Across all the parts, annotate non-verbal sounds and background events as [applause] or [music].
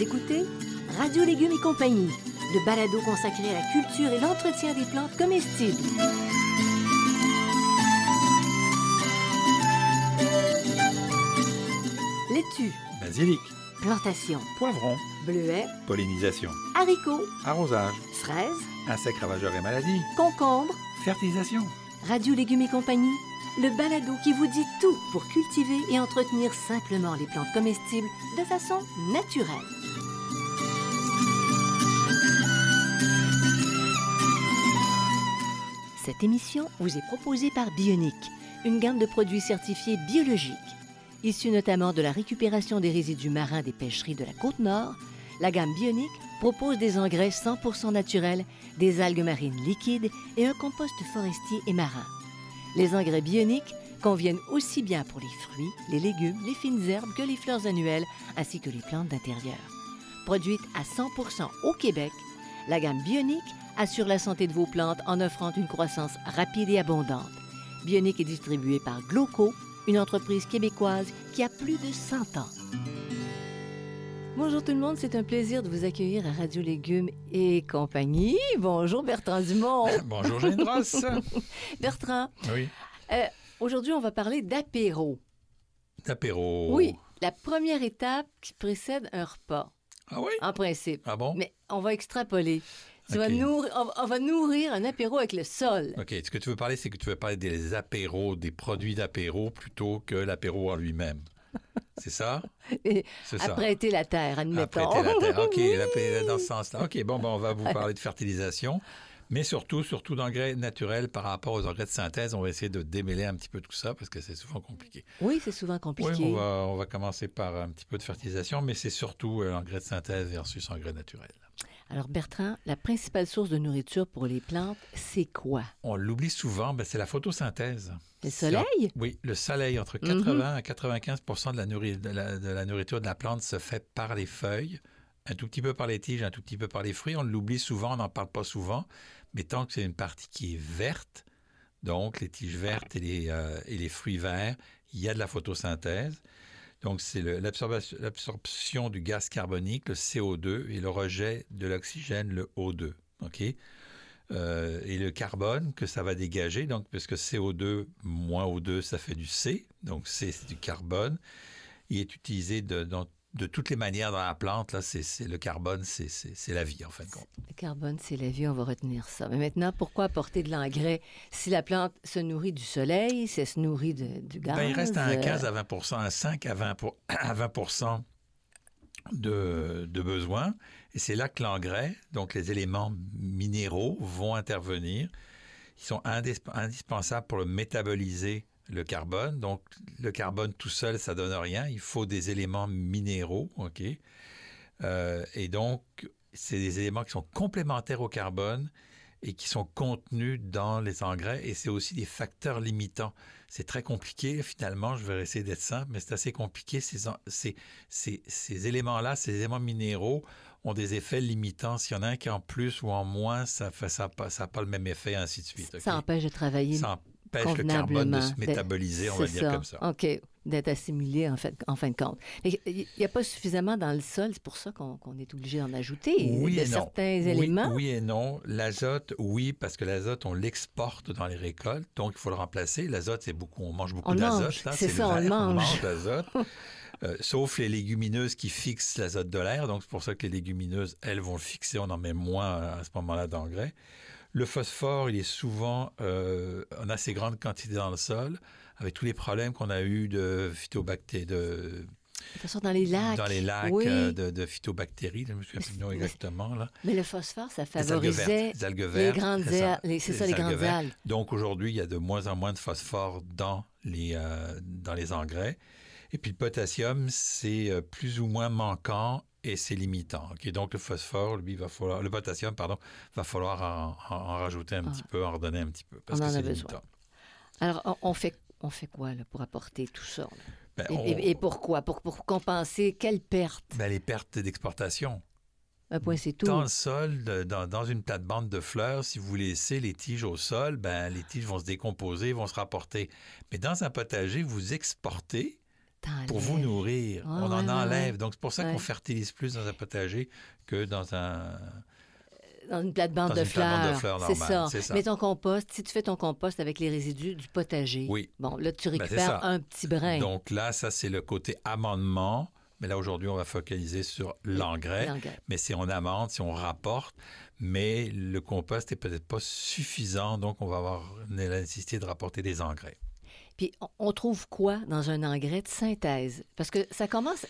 Vous écoutez Radio Légumes et compagnie, le balado consacré à la culture et l'entretien des plantes comestibles. Laitue, Basilic, plantation, poivron, bleuets, pollinisation, haricots, arrosage, fraises, insectes ravageurs et maladies, concombres. fertilisation. Radio Légumes et compagnie, le balado qui vous dit tout pour cultiver et entretenir simplement les plantes comestibles de façon naturelle. Cette émission vous est proposée par Bionic, une gamme de produits certifiés biologiques. Issus notamment de la récupération des résidus marins des pêcheries de la côte nord, la gamme Bionic propose des engrais 100% naturels, des algues marines liquides et un compost forestier et marin. Les engrais bioniques conviennent aussi bien pour les fruits, les légumes, les fines herbes que les fleurs annuelles ainsi que les plantes d'intérieur. Produite à 100% au Québec, la gamme Bionique assure la santé de vos plantes en offrant une croissance rapide et abondante. Bionique est distribuée par Gloco, une entreprise québécoise qui a plus de 100 ans. Bonjour tout le monde, c'est un plaisir de vous accueillir à Radio Légumes et compagnie. Bonjour Bertrand Dumont. [laughs] Bonjour, Jane Ross. [laughs] Bertrand, oui. euh, aujourd'hui on va parler d'apéro. D'apéro. Oui, la première étape qui précède un repas, Ah oui? en principe. Ah bon? Mais on va extrapoler. Nourrir- on, va- on va nourrir un apéro avec le sol. OK. Ce que tu veux parler, c'est que tu veux parler des apéros, des produits d'apéro plutôt que l'apéro en lui-même. C'est ça? Et C'est ça. Apprêter la terre, admettons. Apprêter la terre. OK, [laughs] Oui. dans ce sens-là. OK, bon, ben, on va vous parler de fertilisation, mais surtout, surtout d'engrais naturels par rapport aux engrais de synthèse. On va essayer de démêler un petit peu tout ça parce que c'est souvent compliqué. Oui, c'est souvent Oui, compliqué. on va, on va commencer par un petit peu de fertilisation, mais c'est surtout euh, engrais de synthèse versus engrais naturels. Alors Bertrand, la principale source de nourriture pour les plantes, c'est quoi? On l'oublie souvent, ben, c'est la photosynthèse. Le soleil? Oui, le soleil, entre Mhm. 80 à 95 de la, nourri- de, la, de la nourriture de la plante se fait par les feuilles, un tout petit peu par les tiges, un tout petit peu par les fruits. On l'oublie souvent, on n'en parle pas souvent, mais tant que c'est une partie qui est verte, donc les tiges vertes et les, euh, et les fruits verts, il y a de la photosynthèse. Donc, c'est l'absorption du gaz carbonique, le CO2, et le rejet de l'oxygène, le O2. OK? Euh, et le carbone que ça va dégager, donc puisque CO2 moins O2, ça fait du C, donc C, c'est du carbone. Il est utilisé dans- de toutes les manières dans la plante. Là, c'est, c'est- le carbone, c'est, la vie, en fin de compte. Le carbone, c'est la vie, on va retenir ça. Mais maintenant, pourquoi apporter de l'engrais? Si la plante se nourrit du soleil, si elle se nourrit de- du gaz? Ben, il reste à un euh, 15 à 20 un 5 à 20, pour- [clears throat] à 20 de, de besoin. Et c'est là que l'engrais, donc les éléments minéraux, vont intervenir. Ils sont indisp- indispensables pour le métaboliser le carbone. Donc, le carbone tout seul, ça donne rien. Il faut des éléments minéraux, OK? Euh, et donc, c'est des éléments qui sont complémentaires au carbone et qui sont contenus dans les engrais. Et c'est aussi des facteurs limitants. C'est très compliqué, finalement. Je vais essayer d'être simple, mais c'est assez compliqué. Ces, en- ces, ces, ces éléments-là, ces éléments minéraux, ont des effets limitants. S'il y en a un qui est en plus ou en moins, ça n'a ça, ça a pas le même effet, ainsi de suite. Ça empêche de travailler Ça empêche le carbone de se métaboliser, on va dire comme ça. OK, d'être assimilé en, fait, en fin de compte. Il n'y a pas suffisamment dans le sol, c'est pour ça qu'on est obligé d'en ajouter Oui de et non. certains Oui, éléments. Oui et non. L'azote, oui, parce que l'azote, on l'exporte dans les récoltes, donc il faut le remplacer. L'azote, c'est beaucoup, on mange beaucoup On d'azote. mange, c'est ça, on le vert, mange. l'azote. [laughs] Euh, sauf les légumineuses qui fixent l'azote de l'air. Donc, c'est pour ça que les légumineuses, elles, vont le fixer. On en met moins à ce moment-là d'engrais. Le phosphore, il est souvent euh, en assez grande quantité dans le sol, avec tous les problèmes qu'on a eu de phytobactéries, de, De toute façon, dans les lacs. dans les lacs oui. euh, de, de phytobactéries. Je me souviens plus nom exactement. Là. Mais le phosphore, ça algues favorisait vertes, des algues les vertes, grandes c'est ça. algues. les- C'est ça, les algues grandes algues. Donc aujourd'hui, il y a de moins en moins de phosphore dans les, euh, dans les engrais. Et puis le potassium, c'est plus ou moins manquant et c'est limitant. OK? Donc le phosphore, lui, va falloir, le potassium, pardon, va falloir en, en- en rajouter un Ah. petit peu, en redonner un petit peu. Parce On que en a c'est besoin. limitant. Alors, on, fait, on fait quoi là, pour apporter tout ça? Ben, Et, on- et- et pourquoi? Pour, pour compenser quelle perte? ben, les pertes d'exportation. Un point, c'est tout. Dans le sol, dans, dans une plate-bande de fleurs, si vous laissez les tiges au sol, ben, les tiges vont se décomposer, vont se rapporter. Mais dans un potager, vous exportez pour vous nourrir. Ouais, on en ouais, enlève. ouais. Donc, c'est pour ça qu'on fertilise plus dans un potager que dans un. Dans une plate-bande de fleurs. c'est ça. ça. Mais ton compost, si tu fais ton compost avec les résidus du potager, Oui. bon, là, tu Ben, récupères un petit brin. Donc là, ça, c'est le côté amendement. Mais là, aujourd'hui, on va focaliser sur l'engrais. Mais si on amende, si on rapporte, mais le compost est peut-être pas suffisant, donc on va avoir la nécessité de rapporter des engrais. Puis on- trouve quoi dans un engrais de synthèse? Parce que ça commence...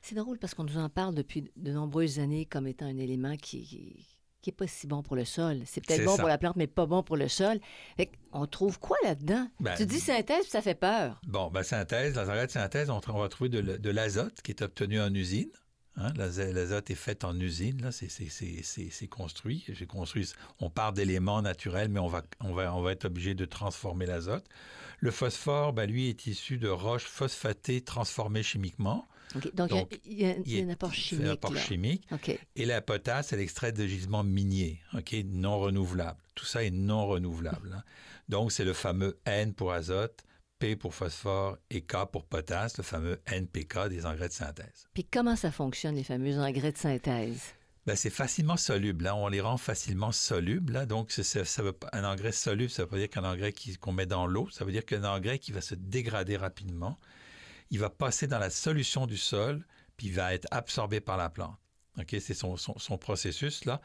C'est drôle parce qu'on nous en parle depuis de nombreuses années comme étant un élément qui... qui qui est pas si bon pour le sol. C'est peut-être bon ça. pour la plante, mais pas bon pour le sol. Fait on trouve quoi là-dedans? Ben, tu dis synthèse, puis ça fait peur. Bon, ben, synthèse, dans engrais de synthèse, on, on va trouver de l'azote qui est obtenu en usine. Hein, l'azo- L'azote est fait en usine, là, c'est- construit. J'ai construit. On part d'éléments naturels, mais on va, on va, on va être obligé de transformer l'azote. Le phosphore, ben, lui, est issu de roches phosphatées transformées chimiquement. Donc, il y a- Donc, il y, a, il y a est- un apport chimique. un apport là. chimique. OK. Et la potasse, c'est l'extrait de gisements miniers, OK, non renouvelables. Tout ça est non renouvelable. hein. Donc, c'est le fameux N pour azote, P pour phosphore et K pour potasse, le fameux NPK des engrais de synthèse. Puis comment ça fonctionne, les fameux engrais de synthèse? Ben, c'est facilement soluble. hein. On les rend facilement solubles. là. Donc, ça veut un engrais soluble, ça veut pas dire qu'un engrais qu'on met dans l'eau. Ça veut dire qu'un engrais qui va se dégrader rapidement, il va passer dans la solution du sol, puis il va être absorbé par la plante. OK? C'est son, son- son processus, là.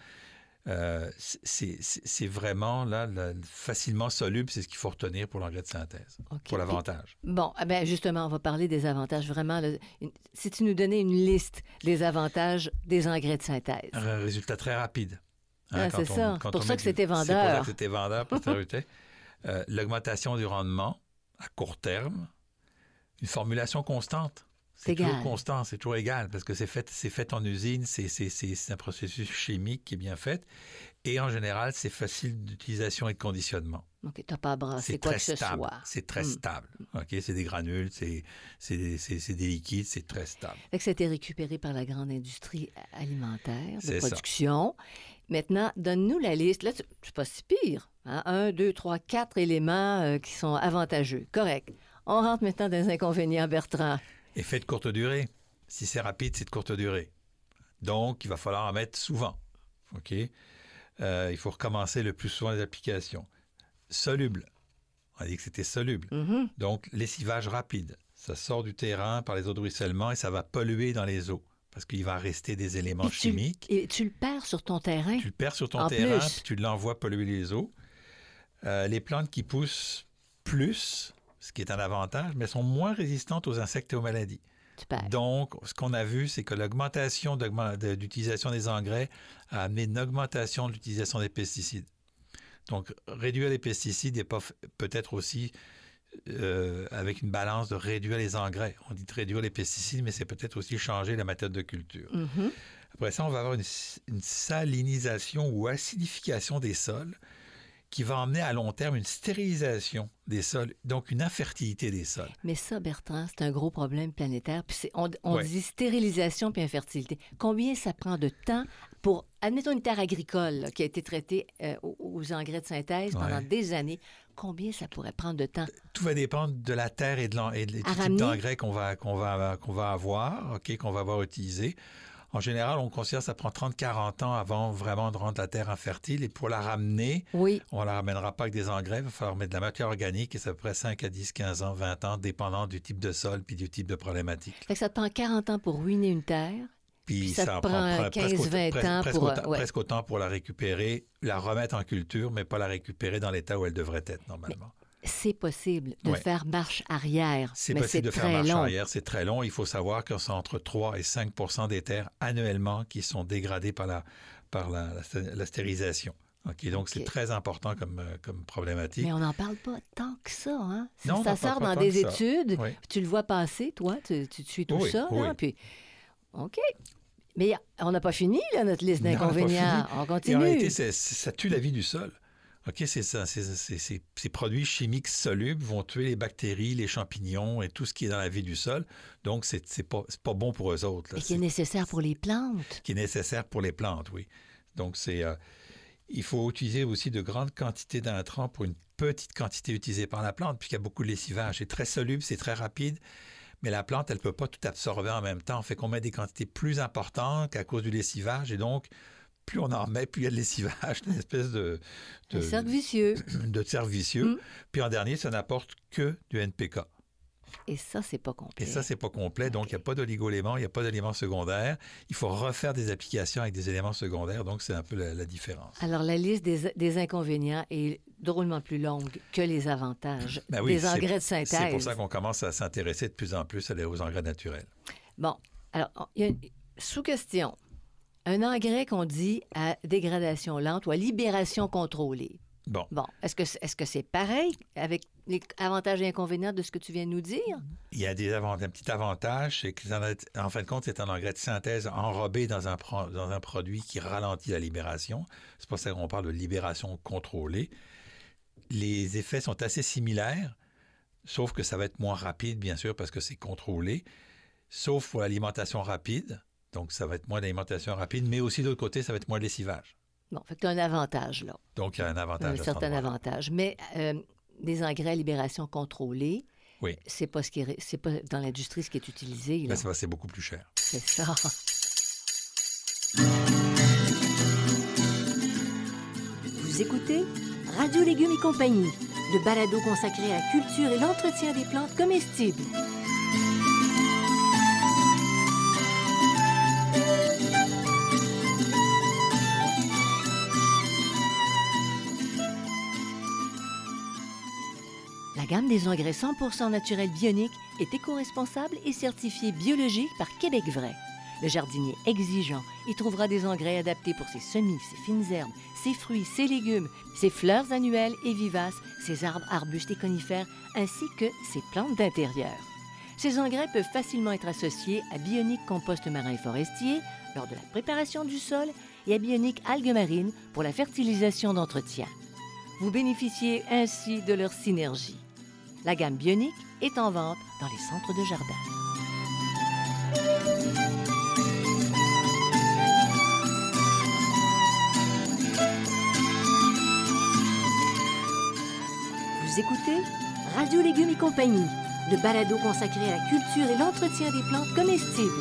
Euh, c'est c'est- c'est vraiment là, là, facilement soluble, c'est ce qu'il faut retenir pour l'engrais de synthèse, pour l'avantage. Bon, ah ben justement, on va parler des avantages. Vraiment, là, une- si tu nous donnais une liste des avantages des engrais de synthèse. Un résultat très rapide. hein, Ah, c'est ça. quand Pour ça que c'était C'est pour ça vendeur. que c'était vendeur. [laughs] Euh, L'augmentation du rendement à court terme, une formulation constante. C'est toujours constant, c'est toujours égal, parce que c'est fait, c'est fait en usine, c'est un processus chimique qui est bien fait. Et en général, c'est facile d'utilisation et de conditionnement. OK, t'as pas à brasser quoi que ce stable. soit. C'est très Mm. stable. OK, c'est des granules, c'est des, liquides, c'est très stable. Fait que c'était récupéré par la grande industrie alimentaire de ça. production. Maintenant, donne-nous la liste. Là, tu- c'est pas si pire. hein. Un, deux, trois, quatre éléments euh, qui sont avantageux. Correct. On rentre maintenant dans les inconvénients, Bertrand. Effet de courte durée. Si c'est rapide, c'est de courte durée. Donc, il va falloir en mettre souvent. OK? Euh, il faut recommencer le plus souvent les applications. Soluble. On a dit que c'était soluble. Mhm. Donc, lessivage rapide. Ça sort du terrain par les eaux de ruissellement et ça va polluer dans les eaux parce qu'il va rester des éléments Et tu- chimiques. Et tu le perds sur ton terrain. Tu le perds sur ton En terrain, plus. puis tu l'envoies polluer les eaux. Euh, les plantes qui poussent plus, ce qui est un avantage, mais sont moins résistantes aux insectes et aux maladies. Donc, ce qu'on a vu, c'est que l'augmentation d'utilisation des engrais a amené une augmentation de l'utilisation des pesticides. Donc, réduire les pesticides f- peut-être aussi euh, avec une balance de réduire les engrais. On dit de réduire les pesticides, mais c'est peut-être aussi changer la méthode de culture. Mhm. Après ça, on va avoir une, une salinisation ou acidification des sols qui va emmener à long terme une stérilisation des sols, donc une infertilité des sols. Mais ça, Bertrand, c'est un gros problème planétaire. Puis on, on Ouais. dit stérilisation puis infertilité. Combien ça prend de temps pour, admettons une terre agricole là, qui a été traitée euh, aux, engrais de synthèse pendant Ouais. des années, combien ça pourrait prendre de temps? Tout va dépendre de la terre et de, et de- du type d'engrais qu'on va, qu'on va, qu'on va avoir, qu'on va avoir utilisé. En général, on considère que ça prend 30-40 ans avant vraiment de rendre la terre infertile. Et pour la ramener, Oui. on ne la ramènera pas avec des engrais. Il va falloir mettre de la matière organique et c'est à peu près 5 à 10, 15 ans, 20 ans, dépendant du type de sol puis du type de problématique. Fait que ça te prend 40 ans pour ruiner une terre. Puis ça te en prend pre- 15, presque, 20 presque- ans presque pour, autant, ouais. presque autant pour la récupérer, la remettre en culture, mais pas la récupérer dans l'état où elle devrait être normalement. C'est possible de Ouais. faire marche arrière. C'est mais possible de faire marche long. arrière, c'est très long. Il faut savoir que c'est entre 3 et 5% des terres annuellement qui sont dégradées par la, par la, la- la stérilisation. OK, donc, c'est très important comme, euh, comme problématique. Mais on n'en parle pas tant que ça. Hein? Ça- Non, sort dans des études. Oui. Tu le vois passer, toi, tu, tu, tu suis tout Oui, ça. oui. là, puis... OK. Mais on n'a pas fini, là, notre liste Non, on d'inconvénients. On Et en continue. réalité, ça tue la vie du sol. OK, c'est ça. ces produits chimiques solubles vont tuer les bactéries, les champignons et tout ce qui est dans la vie du sol. Donc, c'est pas, pas bon pour eux autres. là. Et qui est nécessaire pour les plantes. qui est nécessaire pour les plantes, oui. Donc, c'est. euh, il faut utiliser aussi de grandes quantités d'intrants pour une petite quantité utilisée par la plante, puisqu'il y a beaucoup de lessivage. C'est très soluble, c'est très rapide, mais la plante, elle ne peut pas tout absorber en même temps. Fait qu'on met des quantités plus importantes à cause du lessivage, et donc, plus on en met, plus il y a de lessivage, [laughs] une espèce de... de cercle vicieux. [clears throat] De cercle vicieux. Mm. Puis en dernier, ça n'apporte que du NPK. Et ça, c'est pas complet. Et ça, c'est pas complet. Donc, il n'y a pas d'oligo-éléments, il n'y a pas d'éléments secondaires. Il faut refaire des applications avec des éléments secondaires. Donc, c'est un peu la, différence. Alors, la liste des, inconvénients est drôlement plus longue que les avantages ben des engrais de synthèse. C'est pour ça qu'on commence à s'intéresser de plus en plus aux engrais naturels. Bon, alors, il y a une sous-question. Un engrais qu'on dit à dégradation lente ou à libération contrôlée. Bon. Bon. Est-ce que est-ce que c'est pareil avec les avantages et inconvénients de ce que tu viens de nous dire? Il y a des avantages. Un petit avantage, c'est qu'en fin de compte, c'est un engrais de synthèse enrobé dans un, dans un produit qui ralentit la libération. C'est pour ça qu'on parle de libération contrôlée. Les effets sont assez similaires, sauf que ça va être moins rapide, bien sûr, parce que c'est contrôlé, sauf pour l'alimentation rapide. Donc, ça va être moins d'alimentation rapide, mais aussi, de l'autre côté, ça va être moins de lessivage. Bon, fait que tu as un avantage, là. Donc, il y a un avantage. Un certain avantage. Mais euh, des engrais à libération contrôlée, oui. c'est pas ce qui c'est pas dans l'industrie ce qui est utilisé. Ben, c'est beaucoup plus cher. C'est ça. Vous écoutez Radio Légumes et compagnie, le balado consacré à la culture et l'entretien des plantes comestibles. Des engrais 100% naturels bioniques est éco-responsable et certifiée biologique par Québec Vrai. Le jardinier exigeant y trouvera des engrais adaptés pour ses semis, ses fines herbes, ses fruits, ses légumes, ses fleurs annuelles et vivaces, ses arbres, arbustes et conifères, ainsi que ses plantes d'intérieur. Ces engrais peuvent facilement être associés à Bionique Compost Marin et Forestier lors de la préparation du sol et à Bionique Algues Marines pour la fertilisation d'entretien. Vous bénéficiez ainsi de leur synergie. La gamme Bionique est en vente dans les centres de jardin. Vous écoutez Radio Légumes et compagnie, le balado consacré à la culture et l'entretien des plantes comestibles.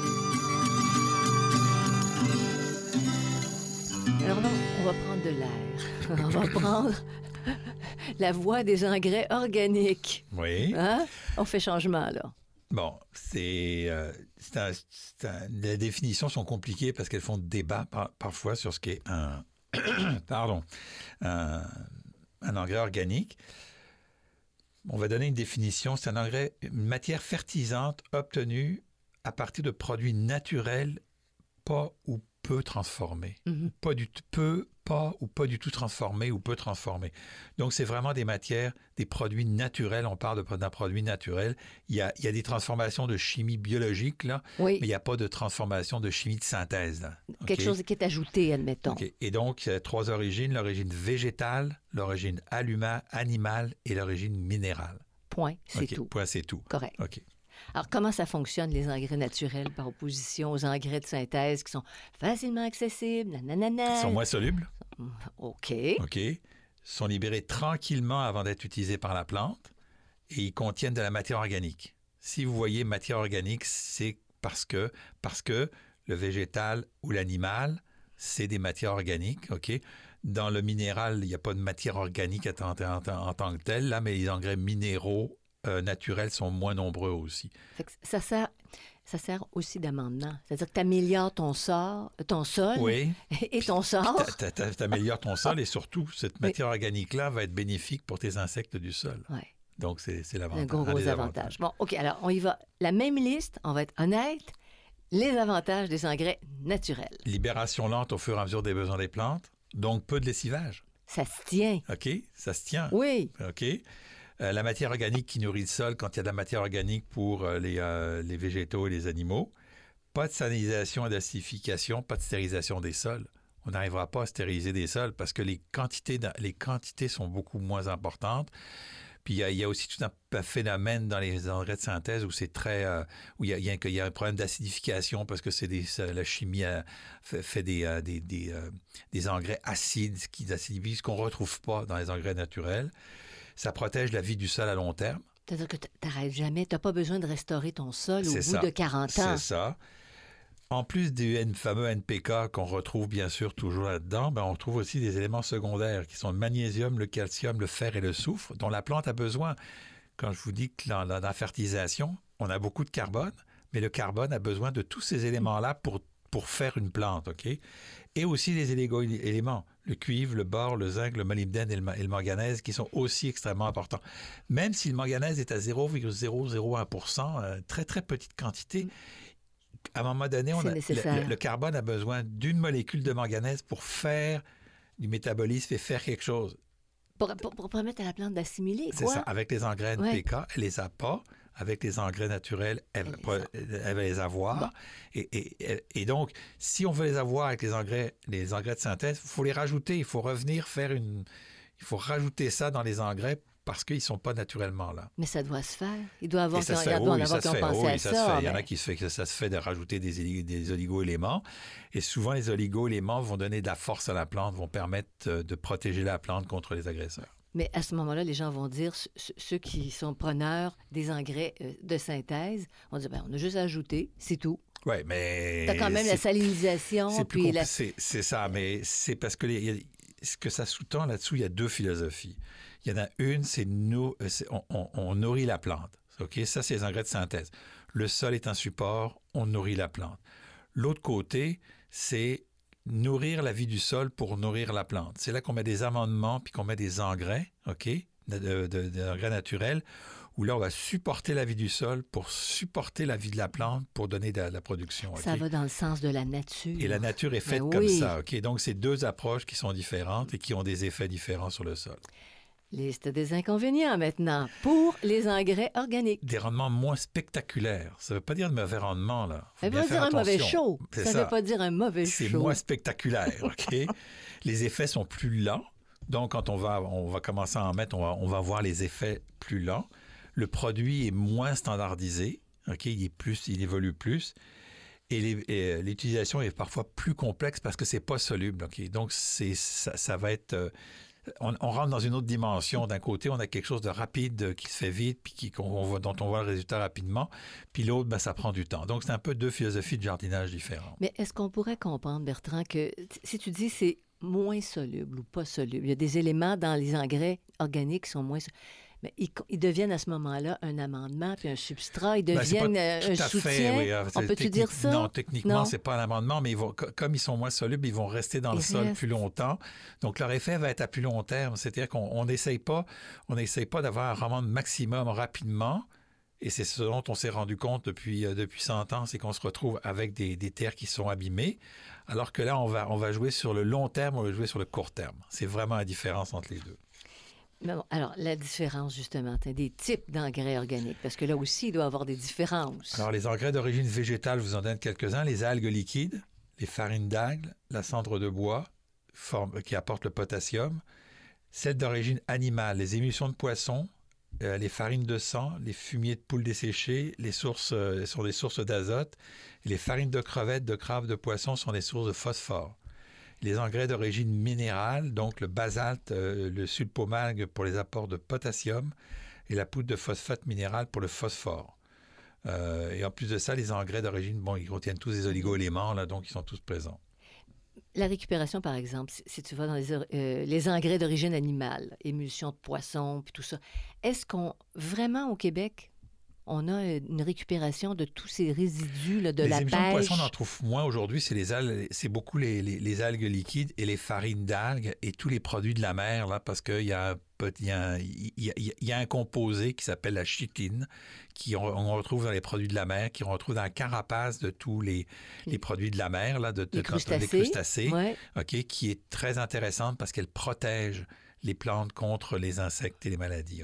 Alors non, on va prendre de l'air. [laughs] On va prendre la voie des engrais organiques. Oui. Hein? On fait changement, là. Bon, c'est. Euh, les définitions sont compliquées parce qu'elles font débat parfois sur ce qu'est un. [coughs] pardon. Un, un, engrais organique. On va donner une définition. C'est un engrais, une matière fertilisante obtenue à partir de produits naturels pas ou peu transformés. Mm-hmm. Pas du peu pas ou pas du tout transformé ou peu transformé. Donc, c'est vraiment des matières, des produits naturels. On parle d'un produit naturel. Il y, a, il y a des transformations de chimie biologique, là, mais il n'y a pas de transformation de chimie de synthèse. Quelque chose qui est ajouté, admettons. Et donc, il y a trois origines, l'origine végétale, l'origine animale et l'origine minérale. Point, c'est tout. Point, c'est tout. Correct. OK. Alors, comment ça fonctionne, les engrais naturels, par opposition aux engrais de synthèse qui sont facilement accessibles, Ils sont moins solubles. OK. OK. sont libérés tranquillement avant d'être utilisés par la plante et ils contiennent de la matière organique. Si vous voyez matière organique, c'est parce que, parce que le végétal ou l'animal, c'est des matières organiques, OK? Dans le minéral, il n'y a pas de matière organique en, en, tant que telle, là, mais les engrais minéraux euh, naturels sont moins nombreux aussi. ça sert, ça sert aussi d'amendement. C'est-à-dire que tu améliores ton, sort, ton sol [laughs] et ton sort. Tu améliores ton sol et surtout, cette matière organique-là va être bénéfique pour tes insectes du sol. Donc, c'est l'avantage. Un gros, gros avantage. Bon, OK, alors on y va. La même liste, on va être honnête. Les avantages des engrais naturels. Libération lente au fur et à mesure des besoins des plantes, donc peu de lessivage. Ça se tient. OK, ça se tient. Oui. OK? Euh, la matière organique qui nourrit le sol quand il y a de la matière organique pour euh, euh, les, végétaux et les animaux. Pas de sanitisation et d'acidification, pas de stérilisation des sols. On n'arrivera pas à stériliser des sols parce que les quantités, les quantités sont beaucoup moins importantes. Puis il y, a, aussi tout un phénomène dans les engrais de synthèse où c'est très où il y, a, un problème d'acidification parce que c'est la chimie fait, des, des, engrais acides qui acidifient ce qu'on retrouve pas dans les engrais naturels. Ça protège la vie du sol à long terme. C'est-à-dire que tu n'arrêtes jamais, tu n'as pas besoin de restaurer ton sol au bout ça. de 40 ans. C'est ça. En plus du fameux NPK qu'on retrouve bien sûr toujours là-dedans, ben, on retrouve aussi des éléments secondaires qui sont le magnésium, le calcium, le fer et le soufre dont la plante a besoin. Quand je vous dis que dans la fertilisation, on a beaucoup de carbone, mais le carbone a besoin de tous ces éléments-là pour, pour faire une plante, OK? Et aussi les éléments, le cuivre, le bore, le zinc, le molybdène et le, ma- et le manganèse qui sont aussi extrêmement importants. Même si le manganèse est à 0,001%, euh, très très petite quantité, à un moment donné, on C'est a- le- le, carbone a besoin d'une molécule de manganèse pour faire du métabolisme et faire quelque chose. Pour, pour- pour permettre à la plante d'assimiler, C'est ça. Avec les engrais Ouais. NPK, elle les a pas. Avec les engrais naturels, elle, va- les avoir. Bon. Et, et- et donc, si on veut les avoir avec les engrais, les engrais de synthèse, il faut les rajouter. Il faut revenir faire une. Il faut rajouter ça dans les engrais parce qu'ils ne sont pas naturellement là. Mais ça doit se faire. Il doit y avoir, ça il se fait, oui, ça se fait, oui, à ça se fait. Il y en a qui se fait que ça se fait de rajouter des, des oligo-éléments. Et souvent, les oligo-éléments vont donner de la force à la plante, vont permettre euh, de protéger la plante contre les agresseurs. Mais à ce moment-là, les gens vont dire, ce- ce- ceux qui sont preneurs des engrais euh, de synthèse, on dit, ben, on a juste à ajouter, c'est tout. Oui, mais. Tu as quand même la salinisation, C'est plus puis la... c'est- ça, mais c'est parce que les- il y a- ce que ça sous-tend là-dessous, il y a deux philosophies. Il y en a une, c'est nous, euh, on- on nourrit la plante. Ok, ça c'est les engrais de synthèse. Le sol est un support, on nourrit la plante. L'autre côté, c'est nourrir la vie du sol pour nourrir la plante. C'est là qu'on met des amendements puis qu'on met des engrais, ok, de- de- de- naturels, où là on va supporter la vie du sol pour supporter la vie de la plante pour donner de la, production. ça va dans le sens de la nature. Et la nature est faite Ben comme oui. ça. ok Donc, c'est deux approches qui sont différentes et qui ont des effets différents sur le sol. Liste des inconvénients maintenant pour les engrais organiques. Des rendements moins spectaculaires. Ça ne veut pas dire de mauvais rendement, là. Faut Ça bien veut faire dire un mauvais. C'est Ça ne veut pas dire un mauvais C'est chaud. moins spectaculaire, [laughs] OK? les effets sont plus lents. Donc, quand on va, on va commencer à en mettre, on va, on va voir les effets plus lents. Le produit est moins standardisé, OK? Il, est plus, il évolue plus. Et euh, l'utilisation est parfois plus complexe parce que c'est pas soluble. OK? Donc, c'est, ça, ça va être... on, rentre dans une autre dimension. D'un côté, on a quelque chose de rapide euh, qui se fait vite, puis qui, dont on voit le résultat rapidement. Puis l'autre, ben, ça prend du temps. Donc, c'est un peu deux philosophies de jardinage différentes. Mais est-ce qu'on pourrait comprendre, Bertrand, que si tu dis c'est moins soluble ou pas soluble, il y a des éléments dans les engrais organiques qui sont moins... Mais ils, deviennent à ce moment-là un amendement puis un substrat, ils Ben, deviennent euh, tout un à fait, soutien. oui. Ah, On peut-tu dire ça? Non, techniquement, c'est pas un amendement, mais ils vont, co- comme ils sont moins solubles, ils vont rester dans Ils le sol plus longtemps. Donc, leur effet va être à plus long terme. C'est-à-dire qu'on on n'essaye pas, on n'essaye pas d'avoir un rendement maximum rapidement. Et c'est ce dont on s'est rendu compte depuis, euh, depuis 100 ans, c'est qu'on se retrouve avec des, des terres qui sont abîmées, alors que là, on va, on va jouer sur le long terme, on va jouer sur le court terme. C'est vraiment la différence entre les deux. Alors, la différence, justement, des types d'engrais organiques, parce que là aussi, il doit y avoir des différences. Alors, les engrais d'origine végétale, vous en donne quelques-uns. Les algues liquides, les farines d'algues, la cendre de bois, qui apporte le potassium. Celles d'origine animale, les émulsions de poissons, euh, les farines de sang, les fumiers de poules desséchées, les sources euh, sont des sources d'azote. Les farines de crevettes, de crabes, de poissons sont des sources de phosphore. Les engrais d'origine minérale, donc le basalte, euh, le sulpomalgue pour les apports de potassium et la poudre de phosphate minéral pour le phosphore. Euh, et en plus de ça, les engrais d'origine, bon, ils contiennent tous des oligo-éléments, là, donc ils sont tous présents. La récupération, par exemple, si, tu vas dans les, euh, les engrais d'origine animale, émulsion de poisson, puis tout ça, est-ce qu'on, vraiment au Québec, on a une récupération de tous ces résidus là, de les la émissions de pêche? poisson, on en trouve moins aujourd'hui. C'est les algues, c'est beaucoup les, les- les algues liquides et les farines d'algues et tous les produits de la mer, là, parce qu'il y a un petit- il y a un- il y a- il y a un composé qui s'appelle la chitine, qui on, on retrouve dans les produits de la mer, qui on retrouve dans la carapace de tous les, les produits de la mer, là, de, de- Les quand- des crustacés. crustacés, Ouais. qui est très intéressante parce qu'elle protège les plantes contre les insectes et les maladies.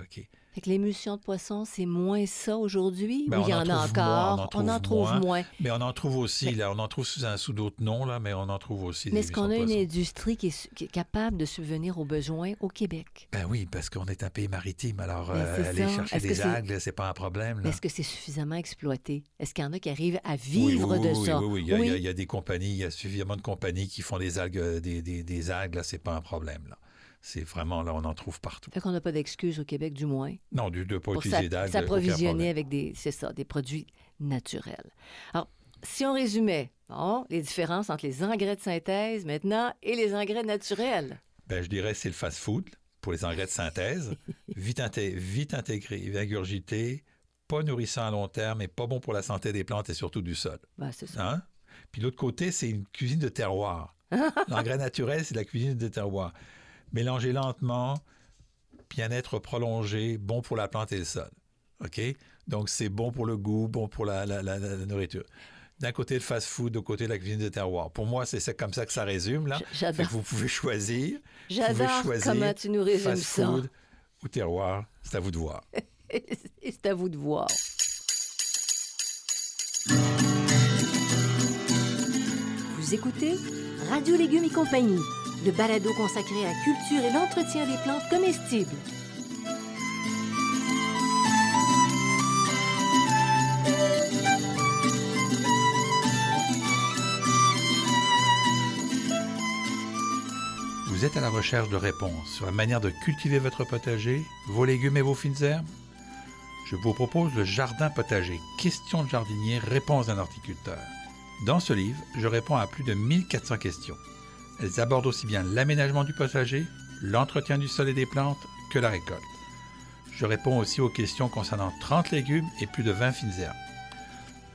Fait que l'émulsion de poisson, c'est moins ça aujourd'hui? Ben, ou il y en, en a moins, encore? on en trouve moins. moins. Mais on en trouve aussi, là, on en trouve sous, sous d'autres noms, là, mais on en trouve aussi. Mais est-ce qu'on a une industrie qui est, su- qui est capable de subvenir aux besoins au Québec? Ben oui, parce qu'on est un pays maritime, alors Ben, euh, aller ça. chercher des algues, c'est pas un problème. Est-ce que c'est suffisamment exploité? Est-ce qu'il y en a qui arrivent à vivre oui, de oui, ça? Oui, oui, il y, a, il y a- il y a des compagnies, il y a suffisamment de compagnies qui font des algues, euh, des, des, des algues, là, c'est pas un problème. Là. C'est vraiment là, on en trouve partout. Fait qu'on n'a pas d'excuse au Québec, du moins. Non, du, de pas pour utiliser d'algues. s'approvisionner avec des, c'est ça, des produits naturels. Alors, si on résumait, bon, les différences entre les engrais de synthèse maintenant et les engrais naturels. Ben, je dirais c'est le fast-food pour les engrais de synthèse, [laughs] vite, vite intégré, ingurgité, pas nourrissant à long terme et pas bon pour la santé des plantes et surtout du sol. Ben, c'est ça. Hein? Puis l'autre côté, c'est une cuisine de terroir. [laughs] L'engrais naturel, c'est la cuisine de terroir. Mélanger lentement, bien-être prolongé, bon pour la plante et le sol. OK? Donc, c'est bon pour le goût, bon pour la, nourriture. D'un côté, le fast-food, de côté, la cuisine de terroir. Pour moi, c'est comme ça que ça résume, là. J'adore. Vous pouvez choisir. J'adore comment tu nous résumes food ou terroir, c'est à vous de voir. [laughs] c'est à vous de voir. Vous écoutez Radio Légumes et compagnie, le balado consacré à la culture et l'entretien des plantes comestibles. Vous êtes à la recherche de réponses sur la manière de cultiver votre potager, vos légumes et vos fines herbes? Je vous propose le jardin potager, questions de jardinier, réponses d'un horticulteur. Dans ce livre, je réponds à plus de 1400 questions. Elles abordent aussi bien l'aménagement du potager, l'entretien du sol et des plantes que la récolte. Je réponds aussi aux questions concernant 30 légumes et plus de 20 fines herbes.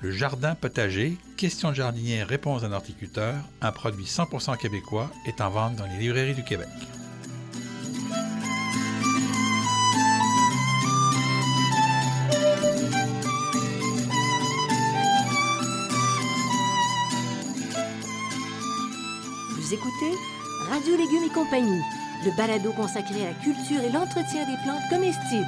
Le jardin potager, questions de jardinier, réponse d'un horticulteur, un produit 100% québécois, est en vente dans les librairies du Québec. Vous écoutez Radio Légumes et compagnie, le balado consacré à la culture et l'entretien des plantes comestibles.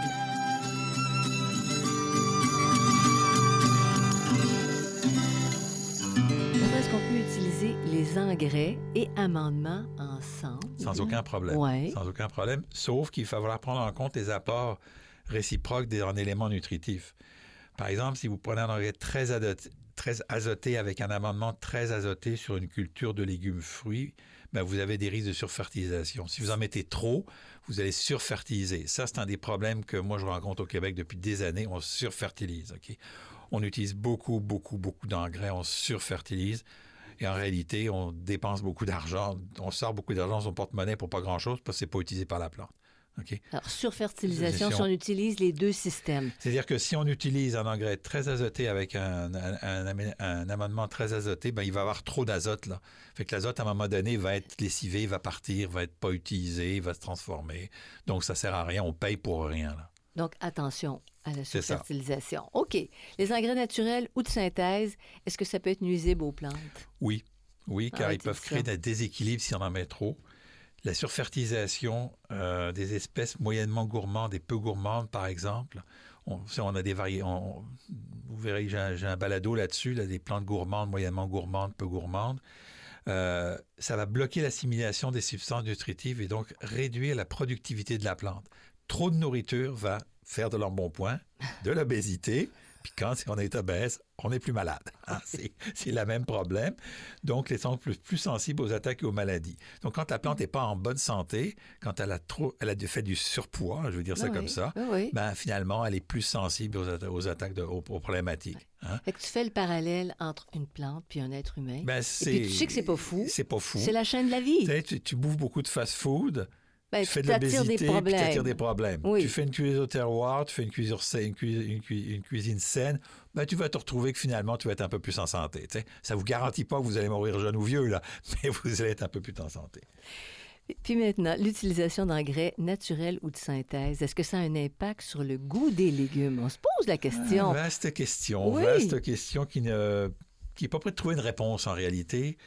Est-ce qu'on peut utiliser les engrais et amendements ensemble? Sans aucun problème. Ouais. Sans aucun problème, sauf qu'il falloir prendre en compte les apports réciproques en éléments nutritifs. Par exemple, si vous prenez un engrais très très azoté avec un amendement très azoté sur une culture de légumes fruits, ben vous avez des risques de surfertilisation. Si vous en mettez trop, vous allez surfertiliser. Ça, c'est un des problèmes que moi je rencontre au Québec depuis des années. On surfertilise. OK? On utilise beaucoup, beaucoup, beaucoup d'engrais, on surfertilise. Et en réalité, on dépense beaucoup d'argent, on sort beaucoup d'argent dans son porte-monnaie pour pas grand-chose parce que c'est pas utilisé par la plante. Alors, surfertilisation, si on utilise les deux systèmes. C'est-à-dire que si on utilise un engrais très azoté avec un, un, amendement très azoté, ben, il va y avoir trop d'azote. Là. Fait que l'azote, à un moment donné, va être lessivé, va partir, va être pas utilisé, va se transformer. Donc, ça sert à rien. On paye pour rien. Là. Donc, attention à la surfertilisation. OK. Les engrais naturels ou de synthèse, est-ce que ça peut être nuisible aux plantes? Oui. Oui, car ils peuvent créer des déséquilibres si on en met trop. La surfertilisation euh, des espèces moyennement gourmandes et peu gourmandes, par exemple, on, a des variétés. Vous verrez, j'ai un, balado là-dessus, là, des plantes gourmandes, moyennement gourmandes, peu gourmandes. Euh, ça va bloquer l'assimilation des substances nutritives et donc réduire la productivité de la plante. Trop de nourriture va faire de l'embonpoint, de l'obésité, puis quand on est obèse, on est plus malade. Hein. C'est le même problème. Donc, les sont plus, plus sensibles aux attaques et aux maladies. Donc, quand la plante n'est pas en bonne santé, quand elle a trop, elle a fait du surpoids, je veux dire ça comme ça, ben, finalement, elle est plus sensible aux, attaques, de, aux, problématiques. Hein. Fait que tu fais le parallèle entre une plante puis un être humain. Ben, et puis tu sais que c'est pas fou. C'est pas fou. C'est la chaîne de la vie. Tu, tu bouffes beaucoup de fast-food. Ben, tu fais de l'obésité, tu attires des problèmes. Tu fais une cuisine au terroir, tu fais une cuisine, une une cuisine saine, ben, tu vas te retrouver que finalement, tu vas être un peu plus en santé. Ça ne vous garantit pas que vous allez mourir jeune ou vieux, là, [laughs] mais vous allez être un peu plus en santé. Puis maintenant, l'utilisation d'engrais naturels ou de synthèse, est-ce que ça a un impact sur le goût des légumes? On se pose la question. Ah, vaste question, vaste question qui n'est qui pas prêt de trouver une réponse en réalité.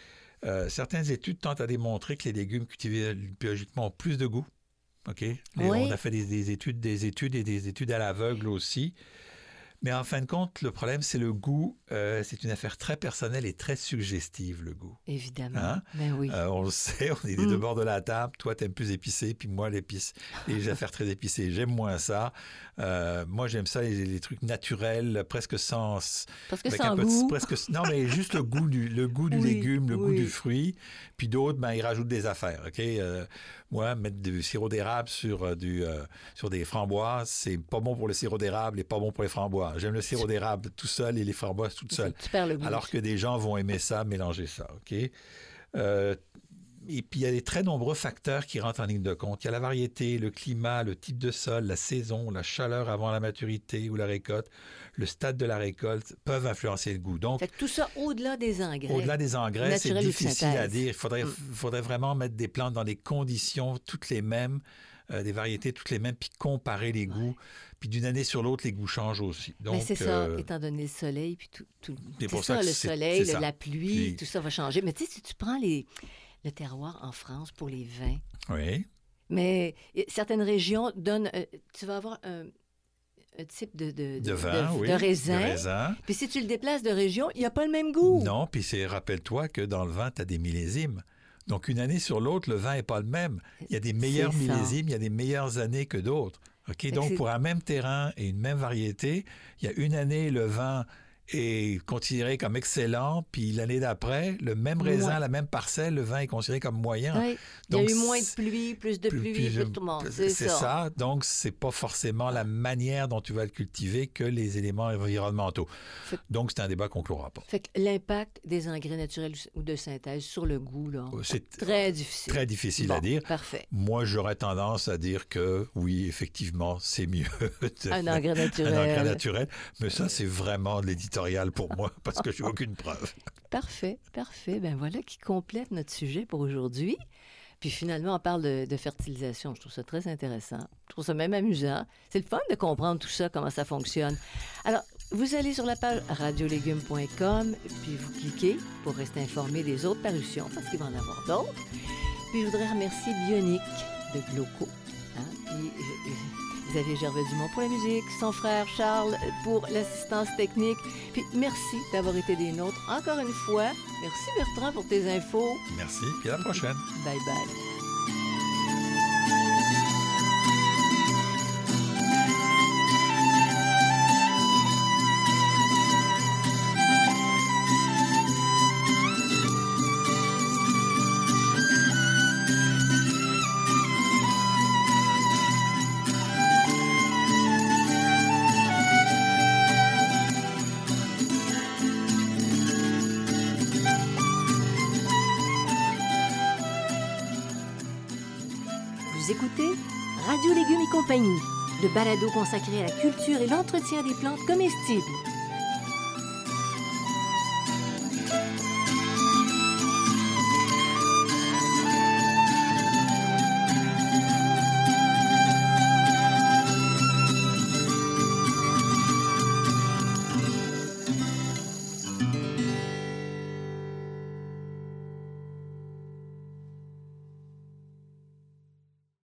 Euh, certaines études tentent à démontrer que les légumes cultivés biologiquement ont plus de goût. OK? On a fait des, études, des études et des études à l'aveugle aussi. Mais en fin de compte, le problème, c'est le goût. Euh, c'est une affaire très personnelle et très suggestive, le goût. Évidemment. Hein? Ben oui. Euh, on le sait, on est des Mm. deux bords de la table. Toi, t'aimes plus épicé, puis moi, l'épice. Les affaires très épicées, j'aime moins ça. Euh, moi, j'aime ça, les, les trucs naturels, presque sans... Parce que sans un goût. presque, non, mais juste le goût du, le goût du Oui, légume, le goût du fruit. Puis d'autres, ben, ils rajoutent des affaires. OK? Moi, mettre du sirop d'érable sur, du, sur des framboises, c'est pas bon pour le sirop d'érable et pas bon pour les framboises. J'aime le sirop d'érable tout seul et les framboises toutes seules. Tu perds le goût. Alors que des gens vont aimer ça, mélanger ça, OK? Euh, et puis, il y a des très nombreux facteurs qui rentrent en ligne de compte. Il y a la variété, le climat, le type de sol, la saison, la chaleur avant la maturité ou la récolte, le stade de la récolte peuvent influencer le goût. Donc, tout ça au-delà des engrais. au-delà des engrais, c'est difficile à dire. Il faudrait, Mm. faudrait vraiment mettre des plantes dans des conditions toutes les mêmes, euh, des variétés toutes les mêmes, puis comparer les goûts. Puis d'une année sur l'autre, les goûts changent aussi. Donc, Mais c'est ça, euh, étant donné le soleil, puis tout. tout C'est ça, ça que le soleil, le- la pluie, Puis- tout ça va changer. Mais tu sais, si tu prends les, le terroir en France pour les vins, oui. mais certaines régions donnent. euh, tu vas avoir un, un type de, de, De vin, oui. de raisin. De raisin. Puis si tu le déplaces de région, il n'y a pas le même goût. Non, puis c'est rappelle-toi que dans le vin, tu as des millésimes. Donc une année sur l'autre, le vin n'est pas le même. Il y a des meilleurs millésimes, il y a des meilleures années que d'autres. OK, donc pour un même terrain et une même variété, il y a une année le vin est considéré comme excellent, puis l'année d'après, le même raisin, Ouais. la même parcelle, le vin est considéré comme moyen. Oui, il y a Donc, eu moins de pluie, plus de pluie, plus- plus tout le monde. C'est ça. ça. Donc, c'est pas forcément la manière dont tu vas le cultiver que les éléments environnementaux. Fait- Donc, c'est un débat qu'on clora pas. Fait l'impact des engrais naturels ou de synthèse sur le goût, là, C'est très difficile. très difficile à dire. Parfait. Moi, j'aurais tendance à dire que oui, effectivement, c'est mieux [laughs] de Un engrais naturel. [laughs] un engrais naturel. Mais ça, c'est vraiment de pour moi [laughs] parce que j'ai aucune preuve. Parfait, parfait. Ben voilà qui complète notre sujet pour aujourd'hui. Puis finalement, on parle de, de fertilisation. Je trouve ça très intéressant. Je trouve ça même amusant. C'est le fun de comprendre tout ça, comment ça fonctionne. Alors, vous allez sur la page radiolégumes.com, puis vous cliquez pour rester informé des autres parutions, parce qu'il va en avoir d'autres. Puis je voudrais remercier Bionic de Gloco. hein, puis euh, euh, Xavier Gervais-Dumont pour la musique, son frère Charles pour l'assistance technique. Puis merci d'avoir été des nôtres encore une fois. Merci Bertrand pour tes infos. Merci, puis à la prochaine. Bye bye. Compagnie, le balado consacré à la culture et l'entretien des plantes comestibles.